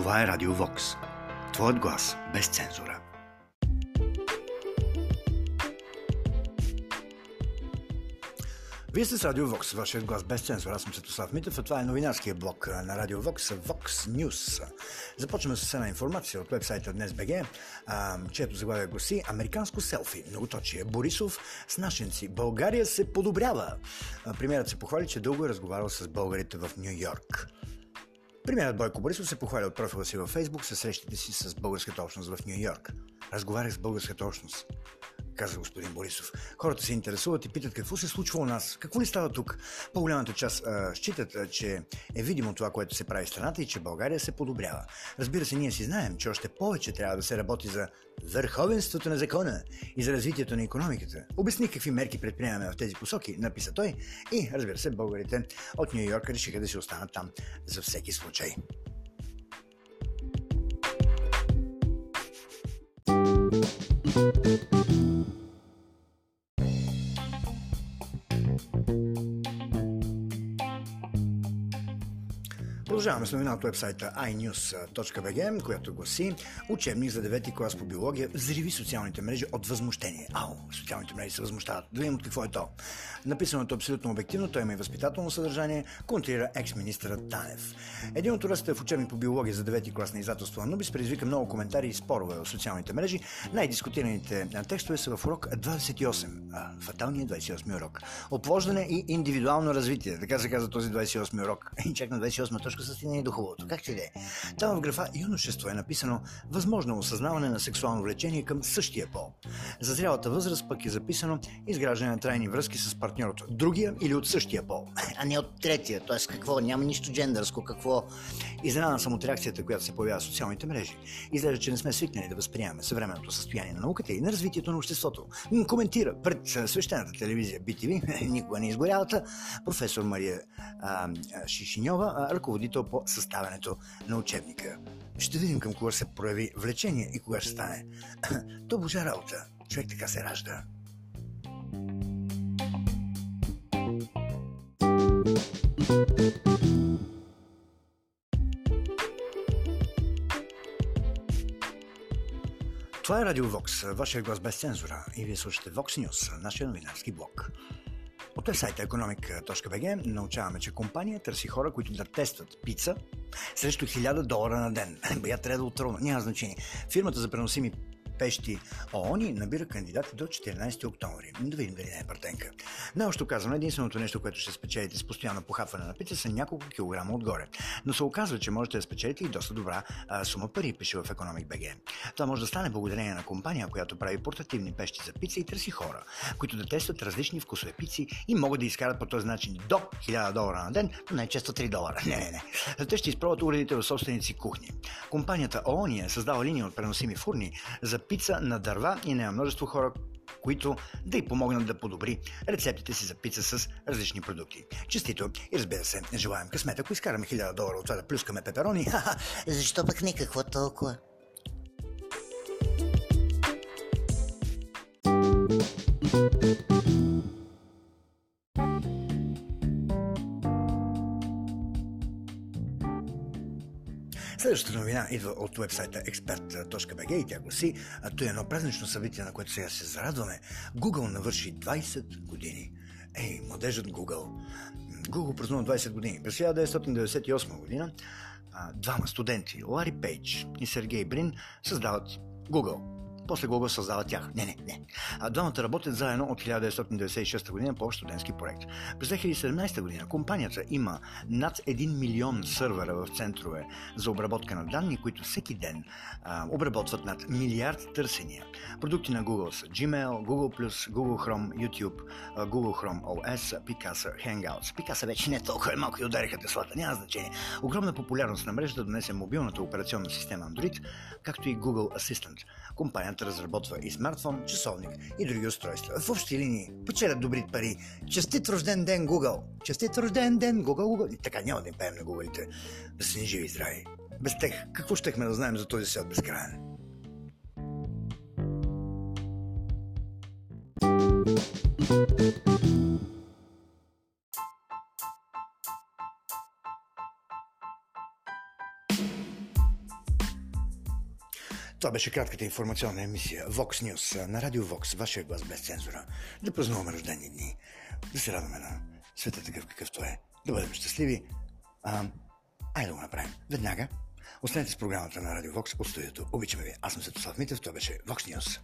Това е Радио Вокс. Твоят глас без цензура. Вие сте с Радио Вокс, вашият глас без цензура. Аз съм Светослав Митев, а това е новинарския блок на Радио Вокс, Vox News. Започваме с една информация от вебсайта Днес БГ, чието заглавие гласи Американско селфи, многоточие Борисов с нашенци. България се подобрява. Премьерът се похвали, че дълго е разговарял с българите в Нью Йорк. Премьерът Бойко Борисов се похвали от профила си във Фейсбук със срещите си с българската общност в Нью Йорк. Разговарях с българската общност каза господин Борисов. Хората се интересуват и питат какво се случва у нас, какво ли става тук. По-голямата част а, считат, а, че е видимо това, което се прави в страната и че България се подобрява. Разбира се, ние си знаем, че още повече трябва да се работи за върховенството на закона и за развитието на економиката. Обясних какви мерки предприемаме в тези посоки, написа той и, разбира се, българите от Нью Йорк решиха да си останат там за всеки случай. Продължаваме с новина от вебсайта inews.bg, която гласи Учебник за 9 клас по биология взриви социалните мрежи от възмущение. Ау, социалните мрежи се възмущават. Да видим какво е то. Написаното абсолютно обективно, той има и възпитателно съдържание, контрира екс-министъра Танев. Един от урастите в учебник по биология за 9 клас на издателство Нубис предизвика много коментари и спорове в социалните мрежи. Най-дискутираните текстове са в урок 28, фаталният 28 урок. Оплождане и индивидуално развитие. Така се казва този 28 урок. И чак на 28 точка са стигнали до хубавото. Как че де? Там в графа юношество е написано възможно осъзнаване на сексуално влечение към същия пол. За зрялата възраст пък е записано изграждане на трайни връзки с партньор от другия или от същия пол, а не от третия. Тоест какво? Няма нищо джендърско. Какво? Изненада съм от реакцията, която се появява в социалните мрежи. Изглежда, че не сме свикнали да възприемаме съвременното състояние на науката и на развитието на обществото. Коментира пред свещената телевизия BTV, никога не изгорялата, професор Мария а, Шишиньова, ръководител по съставянето на учебника. Ще видим към кога се прояви влечение и кога ще стане. То божа работа. Човек така се ражда. Това е Радио Вокс, вашия глас без цензура и вие слушате Vox News, нашия новинарски блог. От сайта economic.bg научаваме, че компания търси хора, които да тестват пица срещу 1000 долара на ден. Я трябва да отровна, няма значение. Фирмата за преносими пещи ООН набира кандидати до 14 октомври. Да видим дали не е партенка. Наобщо казвам, единственото нещо, което ще спечелите с постоянно похапване на пица са няколко килограма отгоре. Но се оказва, че можете да спечелите и доста добра а, сума пари, пише в Economic BG. Това може да стане благодарение на компания, която прави портативни пещи за пица и търси хора, които да тестват различни вкусове пици и могат да изкарат по този начин до 1000 долара на ден, но най-често 3 долара. Не, не, не. Те ще изпробват уредите в собственици кухни. Компанията ООН е създава линия от преносими фурни за пица на дърва и няма множество хора, които да й помогнат да подобри рецептите си за пица с различни продукти. Честито и разбира се, желаем късмет. Ако изкараме 1000 долара от това да плюскаме пеперони, защо пък не какво толкова? Следващата новина идва от вебсайта expert.bg и тя гласи, а то е едно празнично събитие, на което сега се зарадваме. Google навърши 20 години. Ей, младежът Google. Google празнува 20 години. През 1998 година двама студенти, Лари Пейдж и Сергей Брин, създават Google после го създава тях. Не, не, не. А двамата работят заедно от 1996 година по студентски проект. През 2017 година компанията има над 1 милион сървъра в центрове за обработка на данни, които всеки ден а, обработват над милиард търсения. Продукти на Google са Gmail, Google+, Google Chrome, YouTube, Google Chrome OS, Picasa, Hangouts. Picasa вече не е толкова малко и удариха теслата, няма значение. Огромна популярност на мрежата донесе мобилната операционна система Android, както и Google Assistant. Компанията Компанията разработва и смартфон, часовник и други устройства. В общи линии печелят добри пари. Честит рожден ден, Google! Честит рожден ден, Google, Google! И така няма да им пеем на гугалите. Да са ни живи и здрави. Без тех, какво щехме да знаем за този свят безкрайен? thank you Това беше кратката информационна емисия Vox News на Радио Vox, вашия глас без цензура. Да празнуваме рождени дни, да се радваме на света такъв какъвто е, да бъдем щастливи. А, айде да го направим. Веднага. Останете с програмата на Радио Vox от студиото. Обичаме ви. Аз съм Светослав Митев, това беше Vox News.